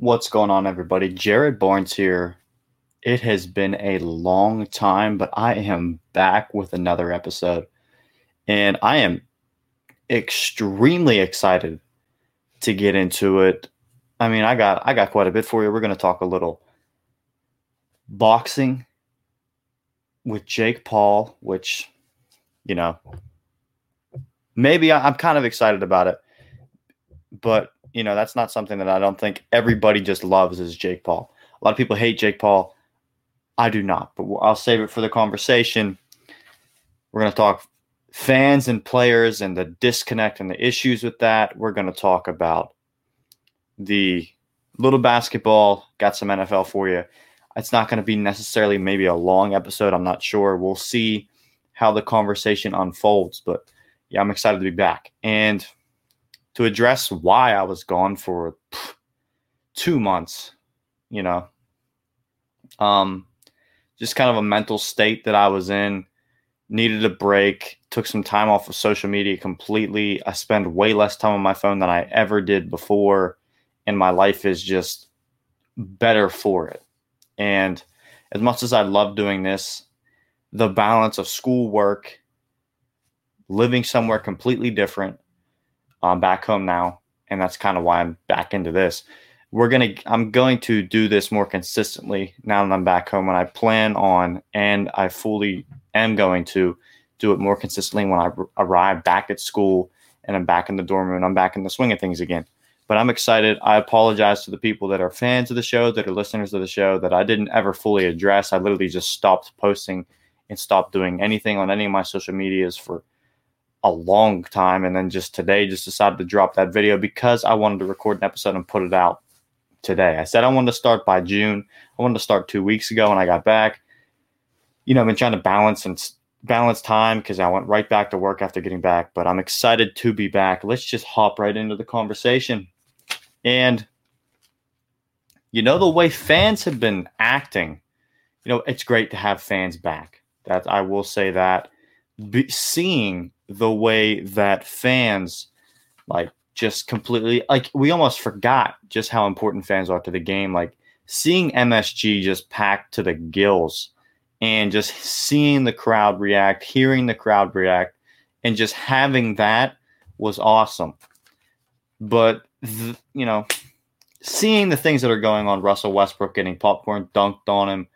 What's going on, everybody? Jared Barnes here. It has been a long time, but I am back with another episode. And I am extremely excited to get into it. I mean, I got I got quite a bit for you. We're going to talk a little boxing with Jake Paul, which you know, maybe I'm kind of excited about it, but you know, that's not something that I don't think everybody just loves is Jake Paul. A lot of people hate Jake Paul. I do not, but I'll save it for the conversation. We're going to talk fans and players and the disconnect and the issues with that. We're going to talk about the little basketball, got some NFL for you. It's not going to be necessarily maybe a long episode. I'm not sure. We'll see how the conversation unfolds, but yeah, I'm excited to be back. And to address why I was gone for two months, you know, um, just kind of a mental state that I was in. Needed a break, took some time off of social media completely. I spend way less time on my phone than I ever did before, and my life is just better for it. And as much as I love doing this, the balance of schoolwork, living somewhere completely different, I'm back home now, and that's kind of why I'm back into this. We're gonna, I'm going to do this more consistently now that I'm back home, and I plan on, and I fully am going to do it more consistently when I arrive back at school and I'm back in the dorm room. and I'm back in the swing of things again. But I'm excited. I apologize to the people that are fans of the show, that are listeners of the show, that I didn't ever fully address. I literally just stopped posting and stopped doing anything on any of my social medias for a long time and then just today just decided to drop that video because I wanted to record an episode and put it out today. I said I wanted to start by June. I wanted to start 2 weeks ago when I got back. You know, I've been trying to balance and balance time because I went right back to work after getting back, but I'm excited to be back. Let's just hop right into the conversation. And you know the way fans have been acting, you know, it's great to have fans back. That I will say that be, seeing the way that fans like just completely like we almost forgot just how important fans are to the game. Like seeing MSG just packed to the gills and just seeing the crowd react hearing the crowd react and just having that was awesome. But th- you know seeing the things that are going on Russell Westbrook getting popcorn dunked on him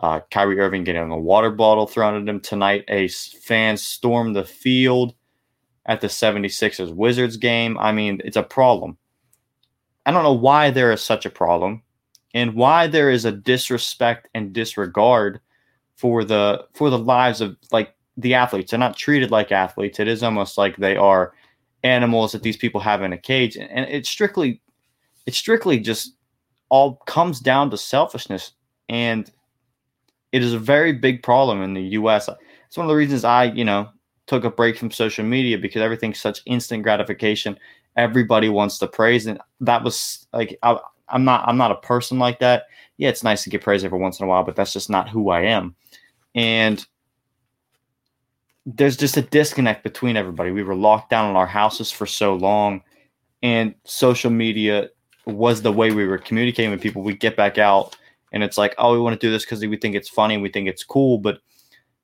uh, Kyrie Irving getting a water bottle thrown at him tonight. A fan stormed the field at the 76ers Wizards game. I mean, it's a problem. I don't know why there is such a problem and why there is a disrespect and disregard for the for the lives of like the athletes. They're not treated like athletes. It is almost like they are animals that these people have in a cage. And it's strictly it's strictly just all comes down to selfishness and it is a very big problem in the US. It's one of the reasons I, you know, took a break from social media because everything's such instant gratification. Everybody wants to praise, and that was like I, I'm not I'm not a person like that. Yeah, it's nice to get praise every once in a while, but that's just not who I am. And there's just a disconnect between everybody. We were locked down in our houses for so long, and social media was the way we were communicating with people. We get back out and it's like, oh, we want to do this because we think it's funny, we think it's cool, but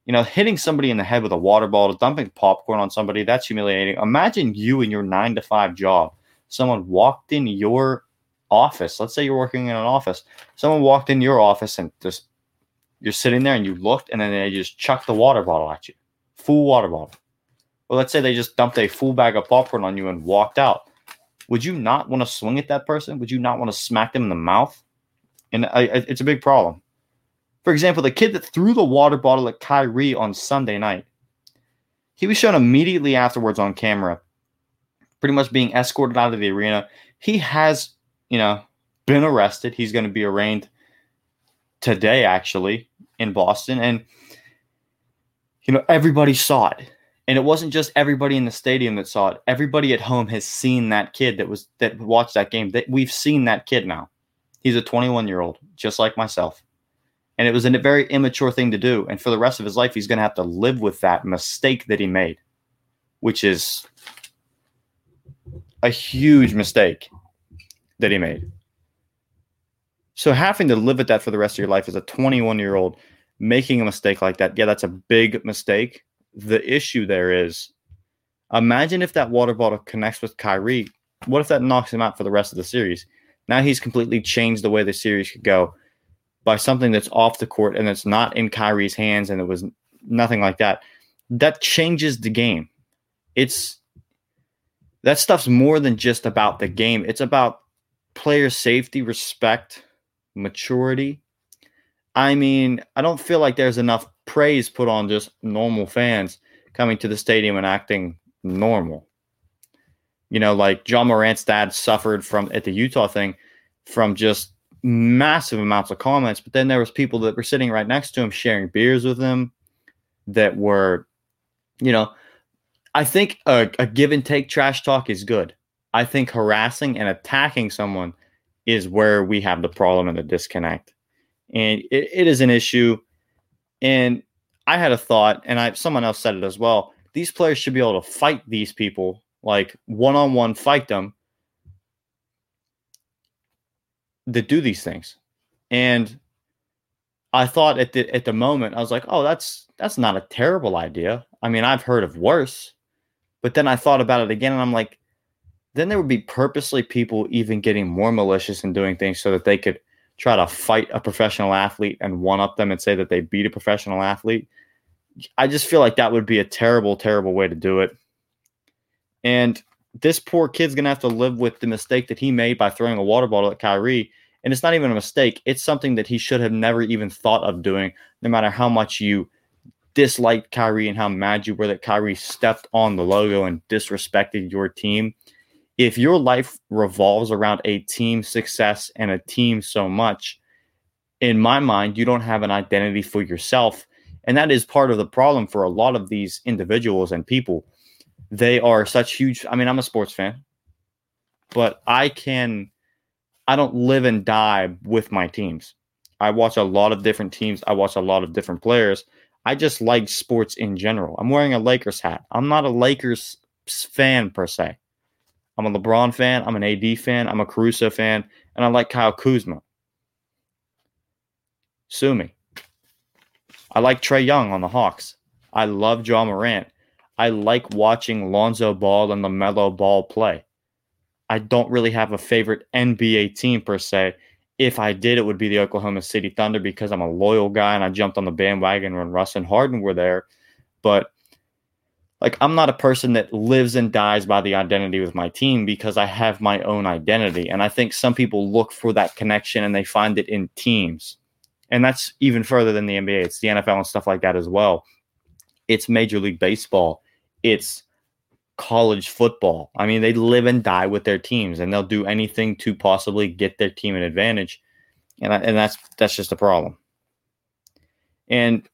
you know, hitting somebody in the head with a water bottle, dumping popcorn on somebody, that's humiliating. Imagine you in your nine to five job. Someone walked in your office. Let's say you're working in an office. Someone walked in your office and just you're sitting there and you looked and then they just chucked the water bottle at you. Full water bottle. Well, let's say they just dumped a full bag of popcorn on you and walked out. Would you not want to swing at that person? Would you not want to smack them in the mouth? And I, it's a big problem. For example, the kid that threw the water bottle at Kyrie on Sunday night, he was shown immediately afterwards on camera, pretty much being escorted out of the arena. He has, you know, been arrested. He's going to be arraigned today, actually, in Boston, and you know everybody saw it and it wasn't just everybody in the stadium that saw it everybody at home has seen that kid that was that watched that game that we've seen that kid now He's a 21 year old, just like myself. And it was a very immature thing to do. And for the rest of his life, he's going to have to live with that mistake that he made, which is a huge mistake that he made. So having to live with that for the rest of your life as a 21 year old, making a mistake like that, yeah, that's a big mistake. The issue there is imagine if that water bottle connects with Kyrie. What if that knocks him out for the rest of the series? Now he's completely changed the way the series could go by something that's off the court and it's not in Kyrie's hands and it was nothing like that. That changes the game. It's that stuff's more than just about the game. It's about player safety, respect, maturity. I mean, I don't feel like there's enough praise put on just normal fans coming to the stadium and acting normal. You know, like Ja Morant's dad suffered from at the Utah thing from just massive amounts of comments, but then there was people that were sitting right next to him sharing beers with him that were, you know, I think a, a give and take trash talk is good. I think harassing and attacking someone is where we have the problem and the disconnect. And it, it is an issue. And I had a thought, and I someone else said it as well. These players should be able to fight these people, like one on one, fight them that do these things. And I thought at the at the moment, I was like, oh, that's that's not a terrible idea. I mean, I've heard of worse. But then I thought about it again and I'm like, then there would be purposely people even getting more malicious and doing things so that they could try to fight a professional athlete and one up them and say that they beat a professional athlete. I just feel like that would be a terrible, terrible way to do it. And this poor kid's gonna have to live with the mistake that he made by throwing a water bottle at Kyrie. And it's not even a mistake. It's something that he should have never even thought of doing, no matter how much you disliked Kyrie and how mad you were that Kyrie stepped on the logo and disrespected your team if your life revolves around a team success and a team so much, in my mind, you don't have an identity for yourself. And that is part of the problem for a lot of these individuals and people. They are such huge. I mean, I'm a sports fan, but I can, I don't live and die with my teams. I watch a lot of different teams, I watch a lot of different players. I just like sports in general. I'm wearing a Lakers hat. I'm not a Lakers fan per se. I'm a LeBron fan. I'm an AD fan. I'm a Caruso fan. And I like Kyle Kuzma. Sue me. I like Trae Young on the Hawks. I love Ja Morant. I like watching Lonzo Ball and LaMelo Ball play. I don't really have a favorite NBA team per se. If I did, it would be the Oklahoma City Thunder because I'm a loyal guy and I jumped on the bandwagon when Russ and Harden were there. But like I'm not a person that lives and dies by the identity with my team because I have my own identity. And I think some people look for that connection and they find it in teams. And that's even further than the NBA. It's the NFL and stuff like that as well. It's Major League Baseball. It's college football. I mean, they live and die with their teams and they'll do anything to possibly get their team an advantage. And I, and that's that's just a problem. And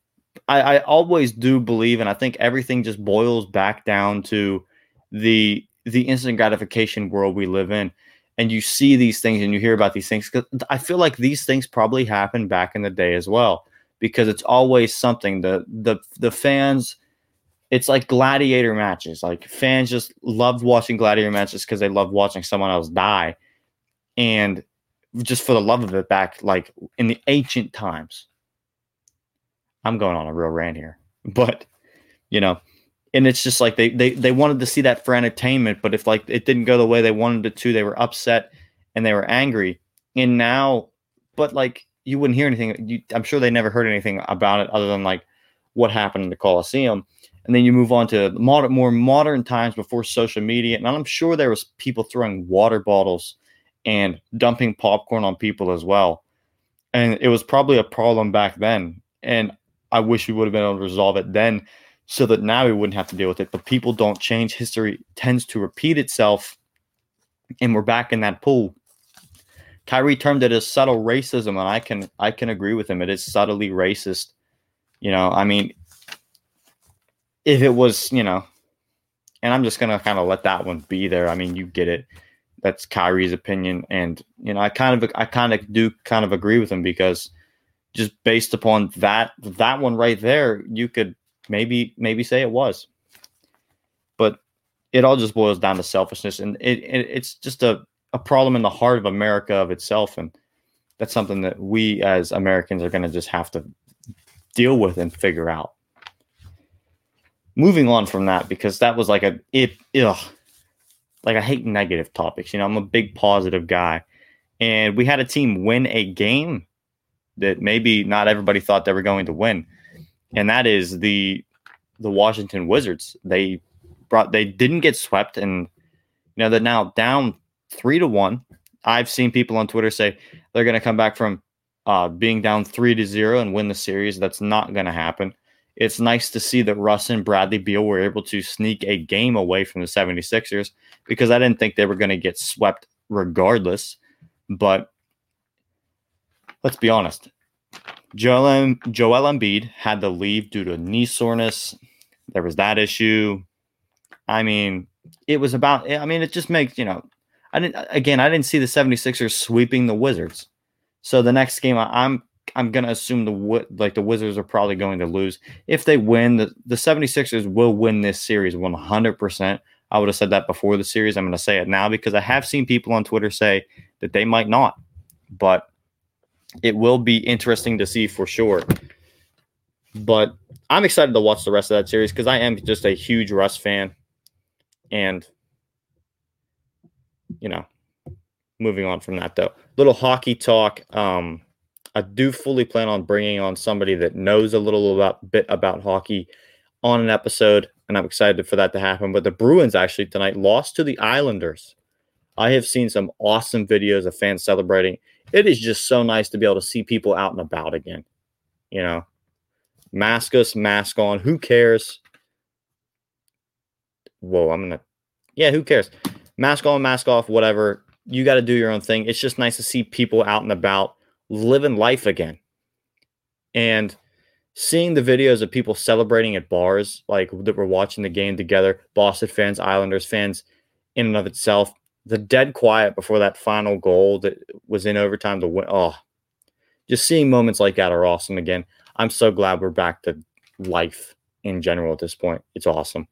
I, I always do believe, and I think everything just boils back down to the the instant gratification world we live in. And you see these things and you hear about these things. I feel like these things probably happened back in the day as well, because it's always something. The the the fans, it's like gladiator matches. Like fans just loved watching gladiator matches because they love watching someone else die. And just for the love of it back like in the ancient times I'm going on a real rant here, but you know, and it's just like they they they wanted to see that for entertainment, but if like it didn't go the way they wanted it to, they were upset and they were angry. And now, but like you wouldn't hear anything. You, I'm sure they never heard anything about it other than like what happened in the Coliseum. And then you move on to modern, more modern times before social media, and I'm sure there was people throwing water bottles and dumping popcorn on people as well. And it was probably a problem back then. And I wish we would have been able to resolve it then so that now we wouldn't have to deal with it. But people don't change. History tends to repeat itself. And we're back in that pool. Kyrie termed it as subtle racism, and I can I can agree with him. It is subtly racist. You know, I mean, if it was, you know, and I'm just gonna kind of let that one be there. I mean, you get it. That's Kyrie's opinion, and you know, I kind of I kind of do kind of agree with him because just based upon that that one right there, you could maybe maybe say it was. But it all just boils down to selfishness, and it, it it's just a a problem in the heart of America of itself. And that's something that we as Americans are going to just have to deal with and figure out. Moving on from that, because that was like a it ugh, like I hate negative topics. You know, I'm a big positive guy, and we had a team win a game that maybe not everybody thought they were going to win, and that is the the Washington Wizards. They brought they didn't get swept, and you know they're now down three to one. I've seen people on Twitter say they're going to come back from uh, being down three to zero and win the series. That's not going to happen. It's nice to see that Russ and Bradley Beal were able to sneak a game away from the 76ers because I didn't think they were going to get swept regardless. But let's be honest. Joel, Joel Embiid had to leave due to knee soreness. There was that issue. I mean, it was about, I mean, it just makes, you know, I didn't, again, I didn't see the 76ers sweeping the Wizards. So the next game, I'm, I'm going to assume the, like the Wizards are probably going to lose. If they win, the, the 76ers will win this series 100%. I would have said that before the series. I'm going to say it now because I have seen people on Twitter say that they might not. But it will be interesting to see for sure. But I'm excited to watch the rest of that series because I am just a huge Russ fan. And, you know, moving on from that though, little hockey talk. Um, I do fully plan on bringing on somebody that knows a little about bit about hockey on an episode, and I'm excited for that to happen. But the Bruins actually tonight lost to the Islanders. I have seen some awesome videos of fans celebrating. It is just so nice to be able to see people out and about again. You know, mask us, mask on. Who cares? Whoa, I'm gonna. Yeah, who cares? Mask on, mask off, whatever. You got to do your own thing. It's just nice to see people out and about living life again. And seeing the videos of people celebrating at bars, like that were watching the game together, Boston fans, Islanders fans, in and of itself, the dead quiet before that final goal that was in overtime to win. Oh, just seeing moments like that are awesome again. I'm so glad we're back to life in general at this point. It's awesome.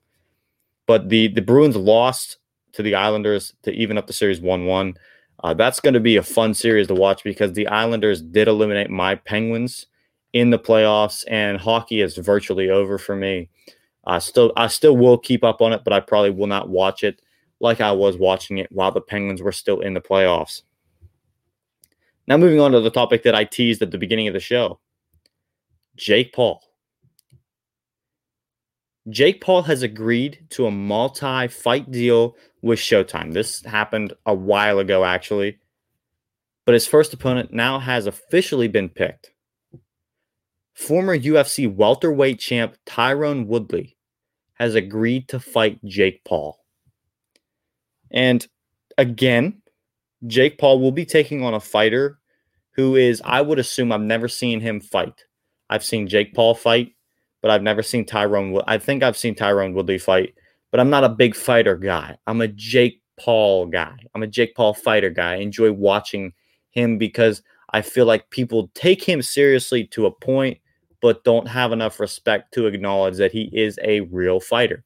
But the the Bruins lost to the Islanders to even up the series 1 1. Uh, that's going to be a fun series to watch because the Islanders did eliminate my Penguins in the playoffs, and hockey is virtually over for me. I still I still will keep up on it, but I probably will not watch it like I was watching it while the Penguins were still in the playoffs. Now, moving on to the topic that I teased at the beginning of the show Jake Paul. Jake Paul has agreed to a multi fight deal with Showtime. This happened a while ago, actually, but his first opponent now has officially been picked. Former UFC welterweight champ Tyron Woodley has agreed to fight Jake Paul. And again, Jake Paul will be taking on a fighter who is, I would assume, I've never seen him fight. I've seen Jake Paul fight, but I've never seen Tyron. I think I've seen Tyron Woodley fight, but I'm not a big fighter guy. I'm a Jake Paul guy. I'm a Jake Paul fighter guy. I enjoy watching him because I feel like people take him seriously to a point, but don't have enough respect to acknowledge that he is a real fighter.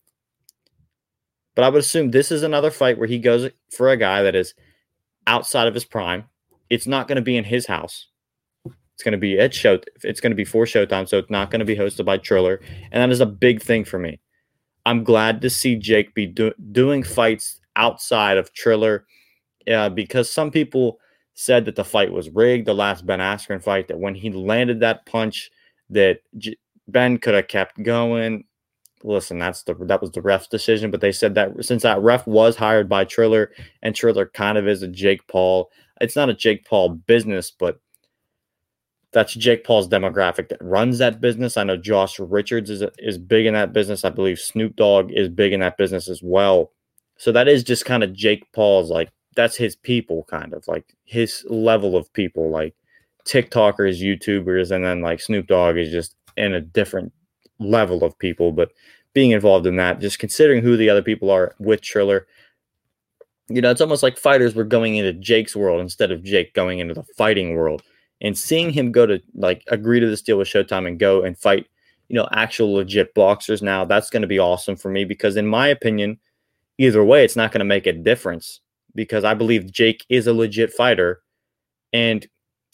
But I would assume this is another fight where he goes for a guy that is outside of his prime. It's not going to be in his house. It's going to be at show. It's going to be for Showtime, so it's not going to be hosted by Triller, and that is a big thing for me. I'm glad to see Jake be do- doing fights outside of Triller, uh, because some people said that the fight was rigged. The last Ben Askren fight, that when he landed that punch, that J- Ben could have kept going listen, that's the that was the ref's decision. But they said that since that ref was hired by Triller and Triller kind of is a Jake Paul, it's not a Jake Paul business, but that's Jake Paul's demographic that runs that business. I know Josh Richards is is big in that business. I believe Snoop Dogg is big in that business as well. So that is just kind of Jake Paul's like that's his people, kind of like his level of people, like TikTokers, YouTubers, and then like Snoop Dogg is just in a different level of people, but being involved in that, just considering who the other people are with Triller, you know, it's almost like fighters were going into Jake's world instead of Jake going into the fighting world. And seeing him go to like agree to this deal with Showtime and go and fight, you know, actual legit boxers now, that's going to be awesome for me because, in my opinion, either way, it's not going to make a difference because I believe Jake is a legit fighter and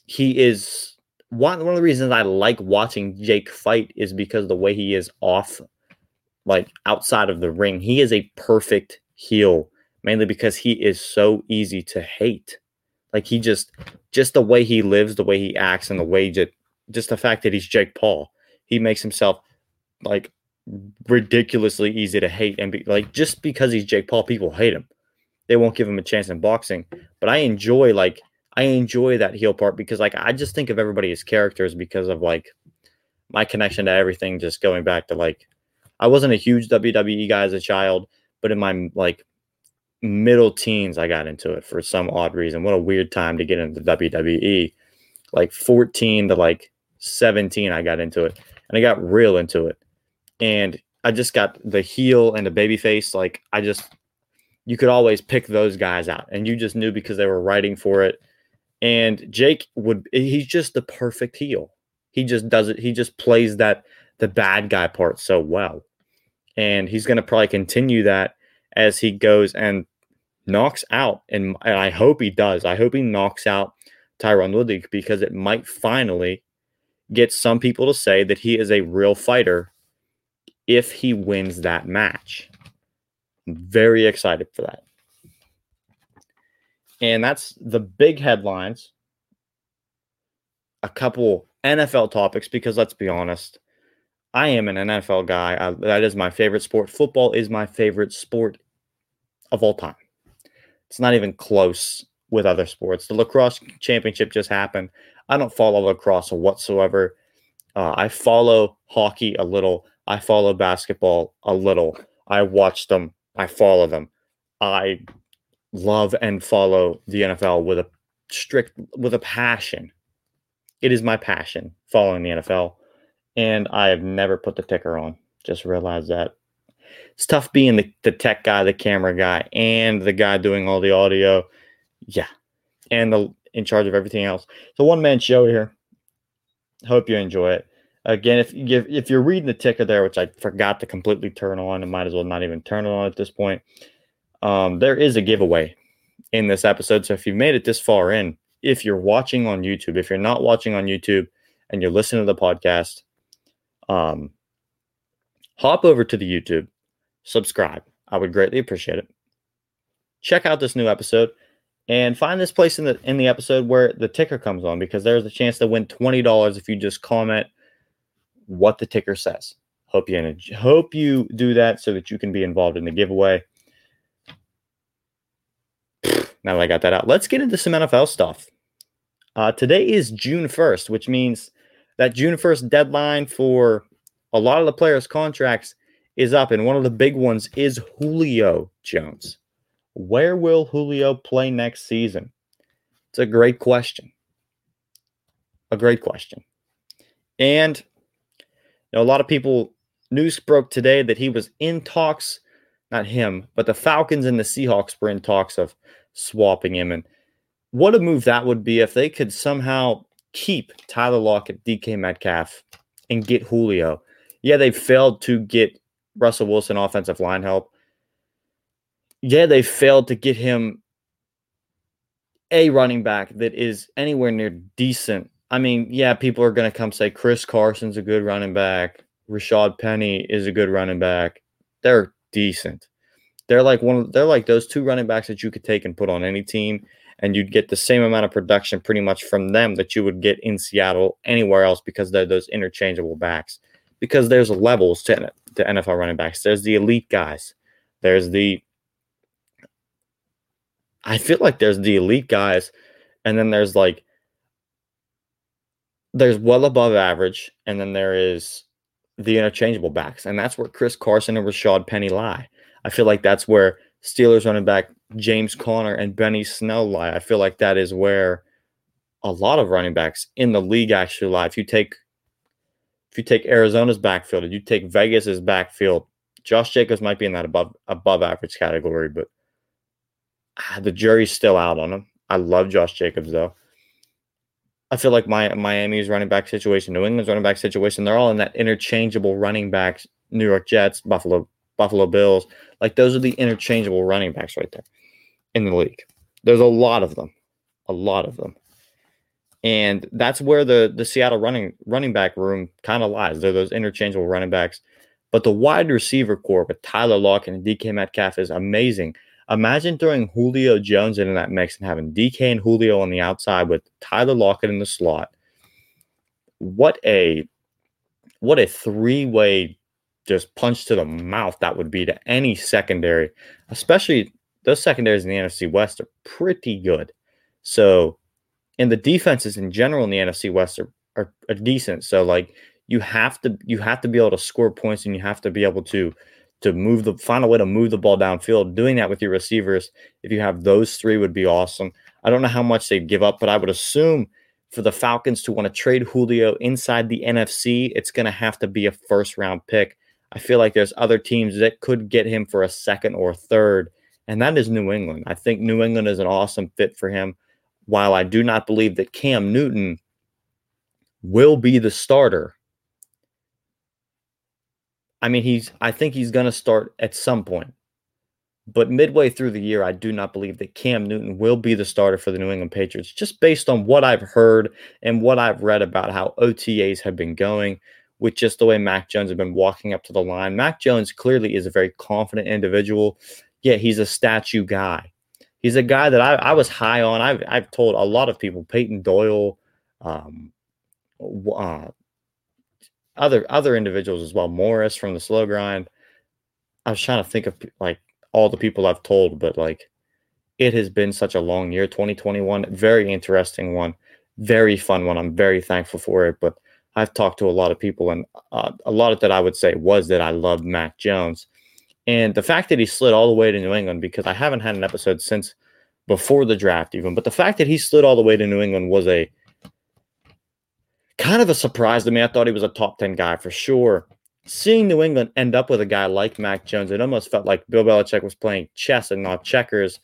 he is one one of the reasons I like watching Jake fight is because the way he is off, like outside of the ring, he is a perfect heel. Mainly because he is so easy to hate. Like he just, just the way he lives, the way he acts, and the way that, just the fact that he's Jake Paul, he makes himself like ridiculously easy to hate and be like just because he's Jake Paul, people hate him. They won't give him a chance in boxing. But I enjoy like I enjoy that heel part because like I just think of everybody as characters because of like my connection to everything just going back to like I wasn't a huge WWE guy as a child, but in my like middle teens I got into it for some odd reason. What a weird time to get into WWE. Like 14 to like 17 I got into it and I got real into it. And I just got the heel and the baby face like I just you could always pick those guys out and you just knew because they were writing for it and Jake would he's just the perfect heel. He just does it. He just plays that the bad guy part so well. And he's going to probably continue that as he goes and knocks out and, I hope he does. I hope he knocks out Tyron Woodley because it might finally get some people to say that he is a real fighter if he wins that match. I'm very excited for that. And that's the big headlines. A couple NFL topics because let's be honest, I am an NFL guy. I, that is my favorite sport. Football is my favorite sport of all time. It's not even close with other sports. The lacrosse championship just happened. I don't follow lacrosse whatsoever. Uh, I follow hockey a little. I follow basketball a little. I watch them. I follow them. I love and follow the NFL with a strict with a passion. It is my passion following the NFL, and I have never put the ticker on. Just realize that it's tough being the, the tech guy, the camera guy, and the guy doing all the audio. Yeah, and the in charge of everything else. A one man show here. Hope you enjoy it. Again, if you if you're reading the ticker there, which I forgot to completely turn on, and might as well not even turn it on at this point um, there is a giveaway in this episode. So if you made it this far in, if you're watching on YouTube, if you're not watching on YouTube and you're listening to the podcast, um, hop over to the YouTube, subscribe. I would greatly appreciate it. Check out this new episode and find this place in the in the episode where the ticker comes on because there's a chance to win twenty dollars if you just comment what the ticker says. Hope you hope you do that so that you can be involved in the giveaway now that I got that out, let's get into some NFL stuff. Uh, today is June 1st, which means that June 1st deadline for a lot of the players' contracts is up. And one of the big ones is Julio Jones. Where will Julio play next season? It's a great question. A great question. And you know, a lot of people, news broke today that he was in talks, not him, but the Falcons and the Seahawks were in talks of swapping him. And what a move that would be if they could somehow keep Tyler Lockett, DK Metcalf, and get Julio. Yeah, they failed to get Russell Wilson offensive line help. Yeah, they failed to get him a running back that is anywhere near decent. I mean, yeah, people are going to come say Chris Carson's a good running back. Rashad Penny is a good running back. They're decent. They're like one of they're like those two running backs that you could take and put on any team, and you'd get the same amount of production pretty much from them that you would get in Seattle anywhere else because they're those interchangeable backs. Because there's levels to, to NFL running backs. There's the elite guys. There's the I feel like there's the elite guys, and then there's like there's well above average, and then there is the interchangeable backs, and that's where Chris Carson and Rashad Penny lie. I feel like that's where Steelers running back James Conner and Benny Snell lie. I feel like that is where a lot of running backs in the league actually lie. If you take if you take Arizona's backfield, if you take Vegas's backfield, Josh Jacobs might be in that above above average category, but ah, the jury's still out on him. I love Josh Jacobs though. I feel like my Miami's running back situation, New England's running back situation, they're all in that interchangeable running backs. New York Jets, Buffalo Buffalo Bills. Like those are the interchangeable running backs right there in the league. There's a lot of them, a lot of them. And that's where the the Seattle running running back room kind of lies. They're those interchangeable running backs. But the wide receiver corps with Tyler Lockett and DK Metcalf is amazing. Imagine throwing Julio Jones into that mix and having DK and Julio on the outside with Tyler Lockett in the slot. What a what a three-way just punch to the mouth that would be to any secondary, especially those secondaries in the NFC West are pretty good. So, and the defenses in general in the NFC West are, are, are decent. So, like you have to you have to be able to score points and you have to be able to to move the find a way to move the ball downfield. Doing that with your receivers, if you have those three, would be awesome. I don't know how much they'd give up, but I would assume for the Falcons to want to trade Julio inside the NFC, it's going to have to be a first round pick. I feel like there's other teams that could get him for a second or third, and that is New England. I think New England is an awesome fit for him. While I do not believe that Cam Newton will be the starter, I mean, he's, I think he's going to start at some point. But midway through the year, I do not believe that Cam Newton will be the starter for the New England Patriots, just based on what I've heard and what I've read about how OTAs have been going with just the way Mac Jones has been walking up to the line. Mac Jones clearly is a very confident individual. Yeah, he's a statue guy. He's a guy that I, I was high on. I've, I've told a lot of people, Peyton Doyle, um, uh, other other individuals as well, Morris from the Slow Grind. I was trying to think of like all the people I've told, but like it has been such a long year, 2021. Very interesting one, very fun one. I'm very thankful for it. But I've talked to a lot of people, and uh, a lot of that I would say was that I loved Mac Jones. And the fact that he slid all the way to New England, because I haven't had an episode since before the draft, even, but the fact that he slid all the way to New England was a kind of a surprise to me. I thought he was a top 10 guy for sure seeing New England end up with a guy like Mac Jones, it almost felt like Bill Belichick was playing chess and not checkers.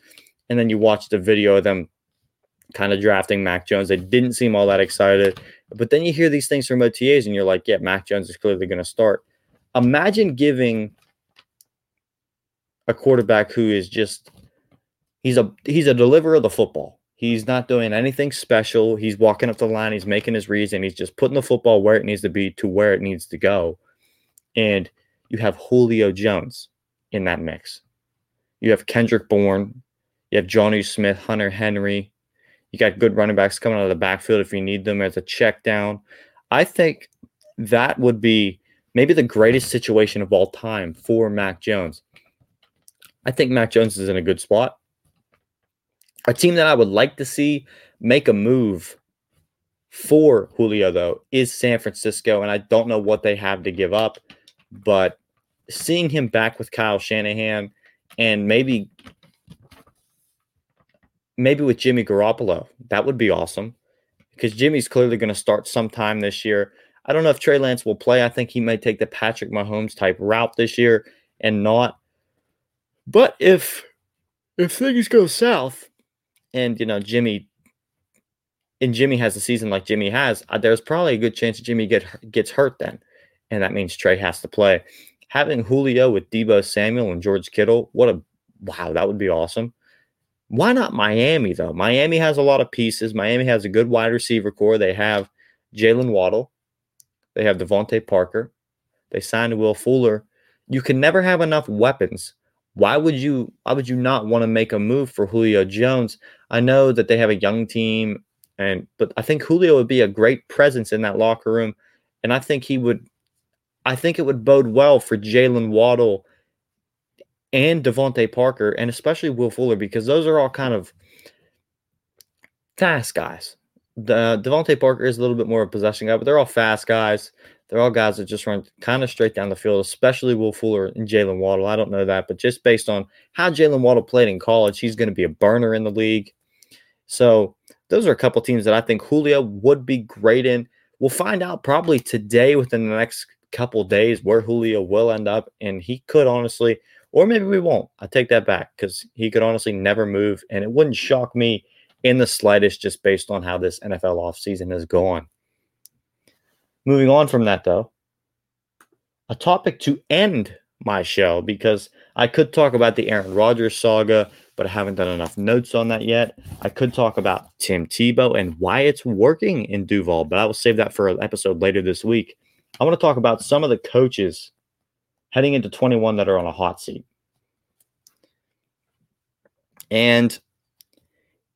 And then you watch the video of them kind of drafting Mac Jones. They didn't seem all that excited. But then you hear these things from OTAs and you're like, yeah, Mac Jones is clearly going to start. Imagine giving a quarterback who is just he's a he's a deliverer of the football. He's not doing anything special. He's walking up the line, he's making his reads, and he's just putting the football where it needs to be to where it needs to go and you have Julio Jones in that mix. You have Kendrick Bourne, you have Jonnu Smith, Hunter Henry. You got good running backs coming out of the backfield if you need them as a check down. I think that would be maybe the greatest situation of all time for Mac Jones. I think Mac Jones is in a good spot. A team that I would like to see make a move for Julio, though, is San Francisco, and I don't know what they have to give up. But seeing him back with Kyle Shanahan and maybe maybe with Jimmy Garoppolo, that would be awesome. Because Jimmy's clearly going to start sometime this year. I don't know if Trey Lance will play. I think he may take the Patrick Mahomes type route this year and not. But if if things go south and you know Jimmy and Jimmy has a season like Jimmy has, uh, there's probably a good chance Jimmy get gets hurt then and that means Trey has to play. Having Julio with Deebo Samuel and George Kittle, what a wow, that would be awesome. Why not Miami though? Miami has a lot of pieces. Miami has a good wide receiver corps. They have Jaylen Waddle, they have DeVante Parker, they signed Will Fuller. You can never have enough weapons. Why would you why would you not want to make a move for Julio Jones? I know that they have a young team and but I think Julio would be a great presence in that locker room and I think he would I think it would bode well for Jaylen Waddle and DeVante Parker, and especially Will Fuller, because those are all kind of fast guys. The DeVante Parker is a little bit more of a possession guy, but they're all fast guys. They're all guys that just run kind of straight down the field, especially Will Fuller and Jaylen Waddle. I don't know that, but just based on how Jaylen Waddle played in college, he's going to be a burner in the league. So those are a couple teams that I think Julio would be great in. We'll find out probably today within the next couple days where Julio will end up, and he could honestly, or maybe we won't. I take that back because he could honestly never move, and it wouldn't shock me in the slightest just based on how this NFL offseason has gone. Moving on from that, though, a topic to end my show because I could talk about the Aaron Rodgers saga, but I haven't done enough notes on that yet. I could talk about Tim Tebow and why it's working in Duval, but I will save that for an episode later this week. I want to talk about some of the coaches heading into 21 that are on a hot seat. And,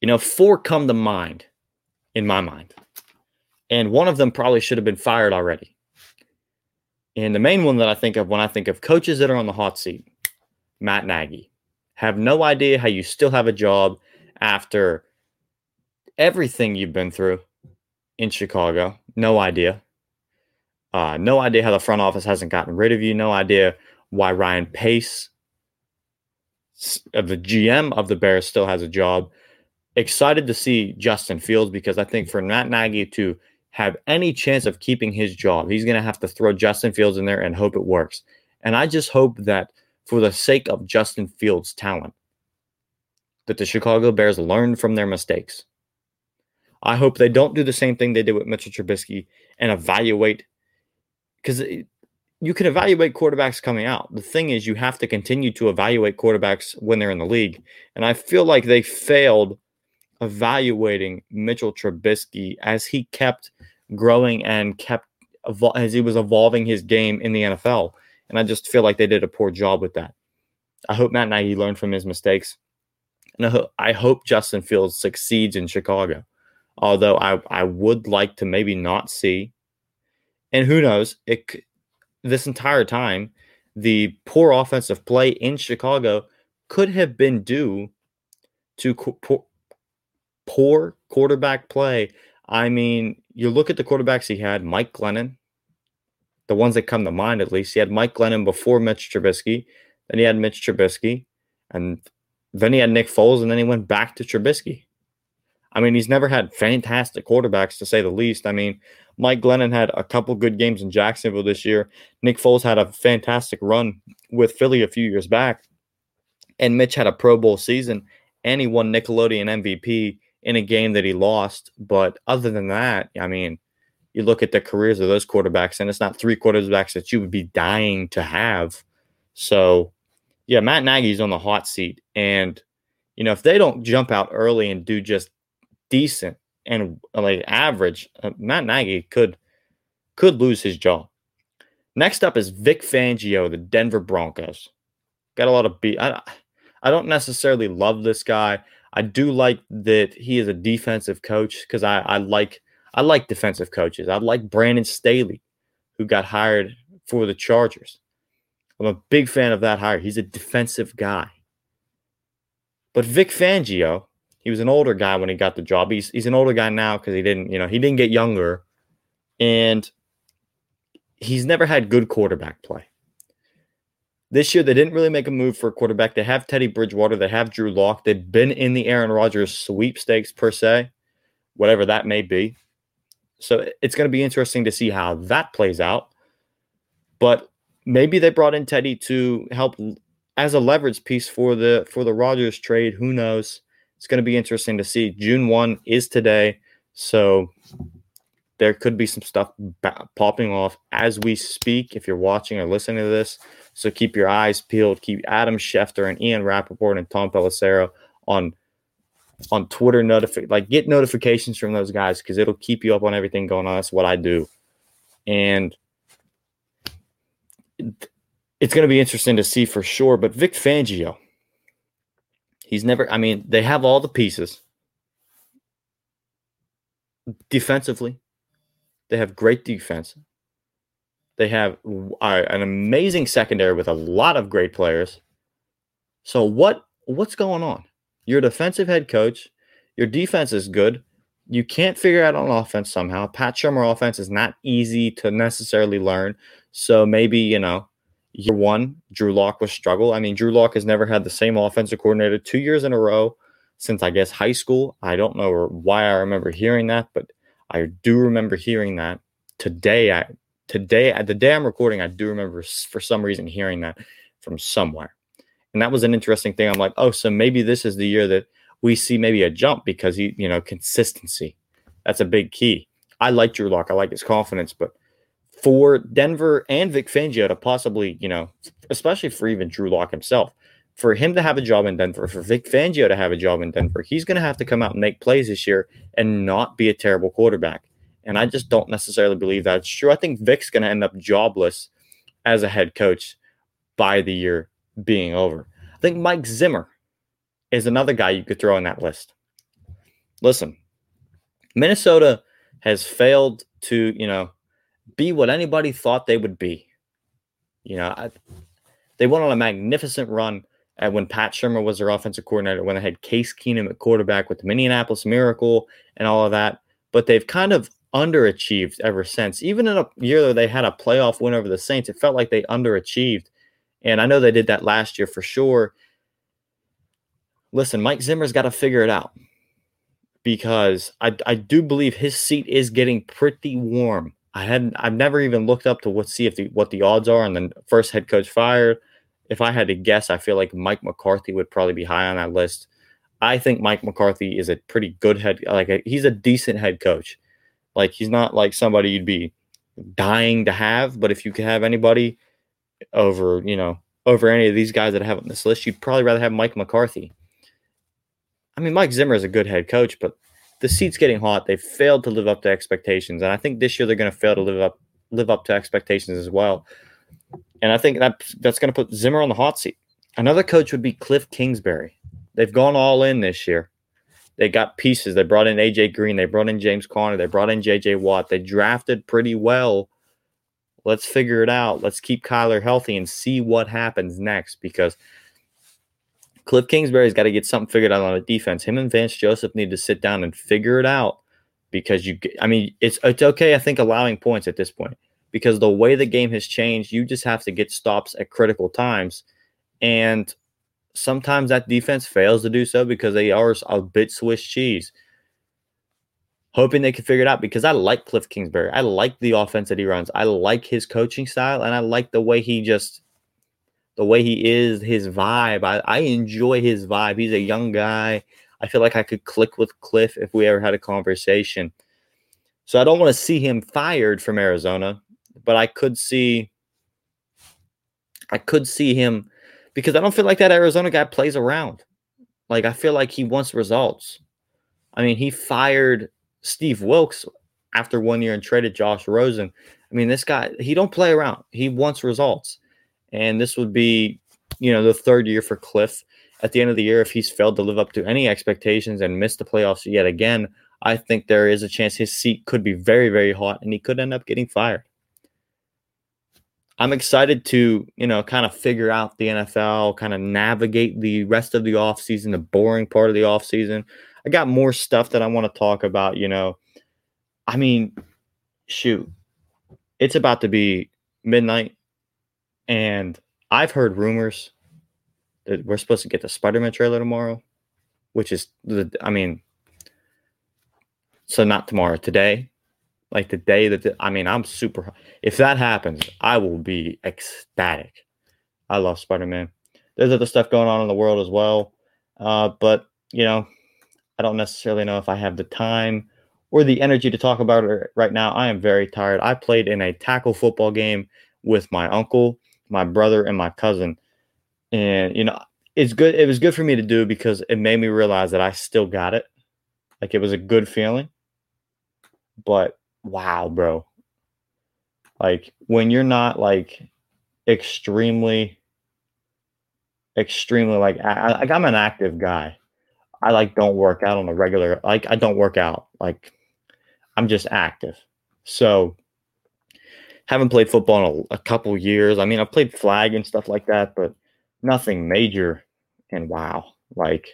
you know, four come to mind in my mind. And one of them probably should have been fired already. And the main one that I think of when I think of coaches that are on the hot seat, Matt Nagy. Have no idea how you still have a job after everything you've been through in Chicago. No idea. Uh, no idea how the front office hasn't gotten rid of you. No idea why Ryan Pace, the GM of the Bears, still has a job. Excited to see Justin Fields because I think for Matt Nagy to have any chance of keeping his job, he's going to have to throw Justin Fields in there and hope it works. And I just hope that for the sake of Justin Fields' talent, that the Chicago Bears learn from their mistakes. I hope they don't do the same thing they did with Mitchell Trubisky and evaluate because you can evaluate quarterbacks coming out. The thing is, you have to continue to evaluate quarterbacks when they're in the league. And I feel like they failed evaluating Mitchell Trubisky as he kept growing and kept as he was evolving his game in the NFL. And I just feel like they did a poor job with that. I hope Matt Nagy learned from his mistakes. And I, ho- I hope Justin Fields succeeds in Chicago. Although I, I would like to maybe not see. And who knows, it this entire time, the poor offensive play in Chicago could have been due to poor quarterback play. I mean, you look at the quarterbacks he had Mike Glennon, the ones that come to mind at least. He had Mike Glennon before Mitch Trubisky, then he had Mitch Trubisky, and then he had Nick Foles, and then he went back to Trubisky. I mean, he's never had fantastic quarterbacks to say the least. I mean, Mike Glennon had a couple good games in Jacksonville this year. Nick Foles had a fantastic run with Philly a few years back. And Mitch had a Pro Bowl season and he won Nickelodeon MVP in a game that he lost. But other than that, I mean, you look at the careers of those quarterbacks, and it's not three quarterbacks that you would be dying to have. So, yeah, Matt Nagy's on the hot seat. And, you know, if they don't jump out early and do just decent, and like average, uh, Matt Nagy could could lose his job. Next up is Vic Fangio, the Denver Broncos. Got a lot of beat. I, I don't necessarily love this guy. I do like that he is a defensive coach because I, I like I like defensive coaches. I like Brandon Staley, who got hired for the Chargers. I'm a big fan of that hire. He's a defensive guy. But Vic Fangio, he was an older guy when he got the job. He's he's an older guy now because he didn't, you know, he didn't get younger, and he's never had good quarterback play. This year, they didn't really make a move for a quarterback. They have Teddy Bridgewater. They have Drew Lock. They've been in the Aaron Rodgers sweepstakes per se, whatever that may be. So it's going to be interesting to see how that plays out. But maybe they brought in Teddy to help as a leverage piece for the for the Rodgers trade. Who knows? it's going to be interesting to see. June 1 is today. So there could be some stuff popping off as we speak if you're watching or listening to this. So keep your eyes peeled. Keep Adam Schefter and Ian Rapoport and Tom Pelissero on on Twitter notify like get notifications from those guys because it'll keep you up on everything going on. That's what I do. And it's going to be interesting to see for sure. But Vic Fangio, He's never, I mean, they have all the pieces. Defensively, they have great defense. They have uh, an amazing secondary with a lot of great players. So what what's going on? You're a defensive head coach. Your defense is good. You can't figure out on offense somehow. Pat Shurmur offense is not easy to necessarily learn. So maybe, you know, year one, Drew Lock was struggle. I mean, Drew Lock has never had the same offensive coordinator two years in a row since I guess high school. I don't know why I remember hearing that, but I do remember hearing that today. I today at the day I'm recording, I do remember for some reason hearing that from somewhere, and that was an interesting thing. I'm like, oh, so maybe this is the year that we see maybe a jump because he, you know, consistency. That's a big key. I like Drew Lock. I like his confidence, but for Denver and Vic Fangio to possibly, you know, especially for even Drew Lock himself, for him to have a job in Denver, for Vic Fangio to have a job in Denver, he's going to have to come out and make plays this year and not be a terrible quarterback. And I just don't necessarily believe that's true. I think Vic's going to end up jobless as a head coach by the year being over. I think Mike Zimmer is another guy you could throw in that list. Listen, Minnesota has failed to, you know, be what anybody thought they would be. You know, I, they went on a magnificent run at when Pat Shurmur was their offensive coordinator, when they had Case Keenum at quarterback with the Minneapolis Miracle and all of that. But they've kind of underachieved ever since. Even in a year that they had a playoff win over the Saints, it felt like they underachieved. And I know they did that last year for sure. Listen, Mike Zimmer's got to figure it out because I, I do believe his seat is getting pretty warm. I hadn't I've never even looked up to what see if the what the odds are on the first head coach fired. If I had to guess, I feel like Mike McCarthy would probably be high on that list. I think Mike McCarthy is a pretty good head like a, he's a decent head coach. Like he's not like somebody you'd be dying to have, but if you could have anybody over, you know, over any of these guys that I have on this list, you'd probably rather have Mike McCarthy. I mean, Mike Zimmer is a good head coach, but the seat's getting hot. They've failed to live up to expectations, and I think this year they're going to fail to live up live up to expectations as well. And I think that that's going to put Zimmer on the hot seat. Another coach would be Cliff Kingsbury. They've gone all in this year. They got pieces. They brought in AJ Green. They brought in James Conner. They brought in JJ Watt. They drafted pretty well. Let's figure it out. Let's keep Kyler healthy and see what happens next because Cliff Kingsbury's got to get something figured out on the defense. Him and Vance Joseph need to sit down and figure it out because you I mean it's it's okay I think allowing points at this point because the way the game has changed, you just have to get stops at critical times and sometimes that defense fails to do so because they are a bit Swiss cheese. Hoping they can figure it out because I like Cliff Kingsbury. I like the offense that he runs. I like his coaching style and I like the way he just the way he is, his vibe. I, I enjoy his vibe. He's a young guy. I feel like I could click with Cliff if we ever had a conversation. So I don't want to see him fired from Arizona, but I could see I could see him because I don't feel like that Arizona guy plays around. Like I feel like he wants results. I mean, he fired Steve Wilks after one year and traded Josh Rosen. I mean, this guy, he don't play around. He wants results and this would be, you know, the third year for Cliff. At the end of the year, if he's failed to live up to any expectations and missed the playoffs yet again, I think there is a chance his seat could be very, very hot and he could end up getting fired. I'm excited to, you know, kind of figure out the NFL, kind of navigate the rest of the offseason, the boring part of the offseason. I got more stuff that I want to talk about, you know. I mean, shoot, it's about to be midnight. And I've heard rumors that we're supposed to get the Spider-Man trailer tomorrow, which is the I mean, so not tomorrow, today, like the day that the, I mean, I'm super. If that happens, I will be ecstatic. I love Spider-Man. There's other stuff going on in the world as well, uh, but you know, I don't necessarily know if I have the time or the energy to talk about it right now. I am very tired. I played in a tackle football game with my uncle my brother and my cousin. And you know, it's good. It was good for me to do because it made me realize that I still got it. Like it was a good feeling. But wow, bro. Like when you're not like extremely extremely like I, like I'm an active guy. I like don't work out on a regular like I don't work out. Like I'm just active. So haven't played football in a, a couple years. I mean, I've played flag and stuff like that, but nothing major. And wow, like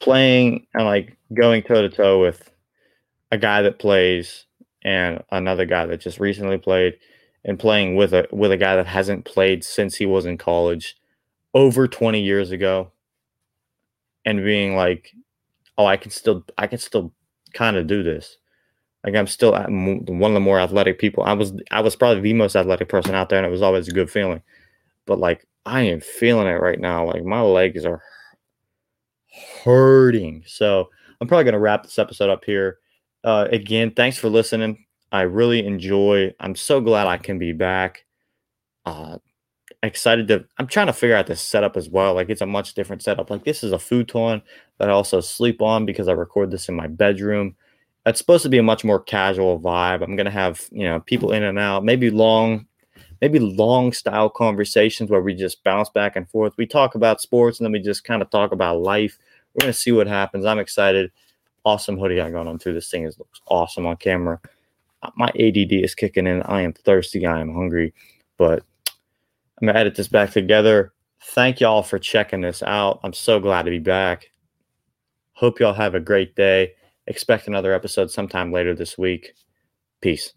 playing and like going toe to toe with a guy that plays and another guy that just recently played and playing with a with a guy that hasn't played since he was in college over 20 years ago and being like oh I can still I can still kind of do this like I'm still one of the more athletic people. I was I was probably the most athletic person out there, and it was always a good feeling. But like I am feeling it right now. Like my legs are hurting. So I'm probably gonna wrap this episode up here. Uh, again, thanks for listening. I really enjoy. I'm so glad I can be back. Uh, excited to. I'm trying to figure out this setup as well. Like it's a much different setup. Like this is a futon that I also sleep on because I record this in my bedroom. It's supposed to be a much more casual vibe. I'm gonna have you know people in and out, maybe long, maybe long style conversations where we just bounce back and forth. We talk about sports and then we just kind of talk about life. We're gonna see what happens. I'm excited. Awesome hoodie I got on too. This thing is looks awesome on camera. Uh, my ADD is kicking in. I am thirsty. I am hungry, but I'm gonna edit this back together. Thank y'all for checking this out. I'm so glad to be back. Hope y'all have a great day. Expect another episode sometime later this week. Peace.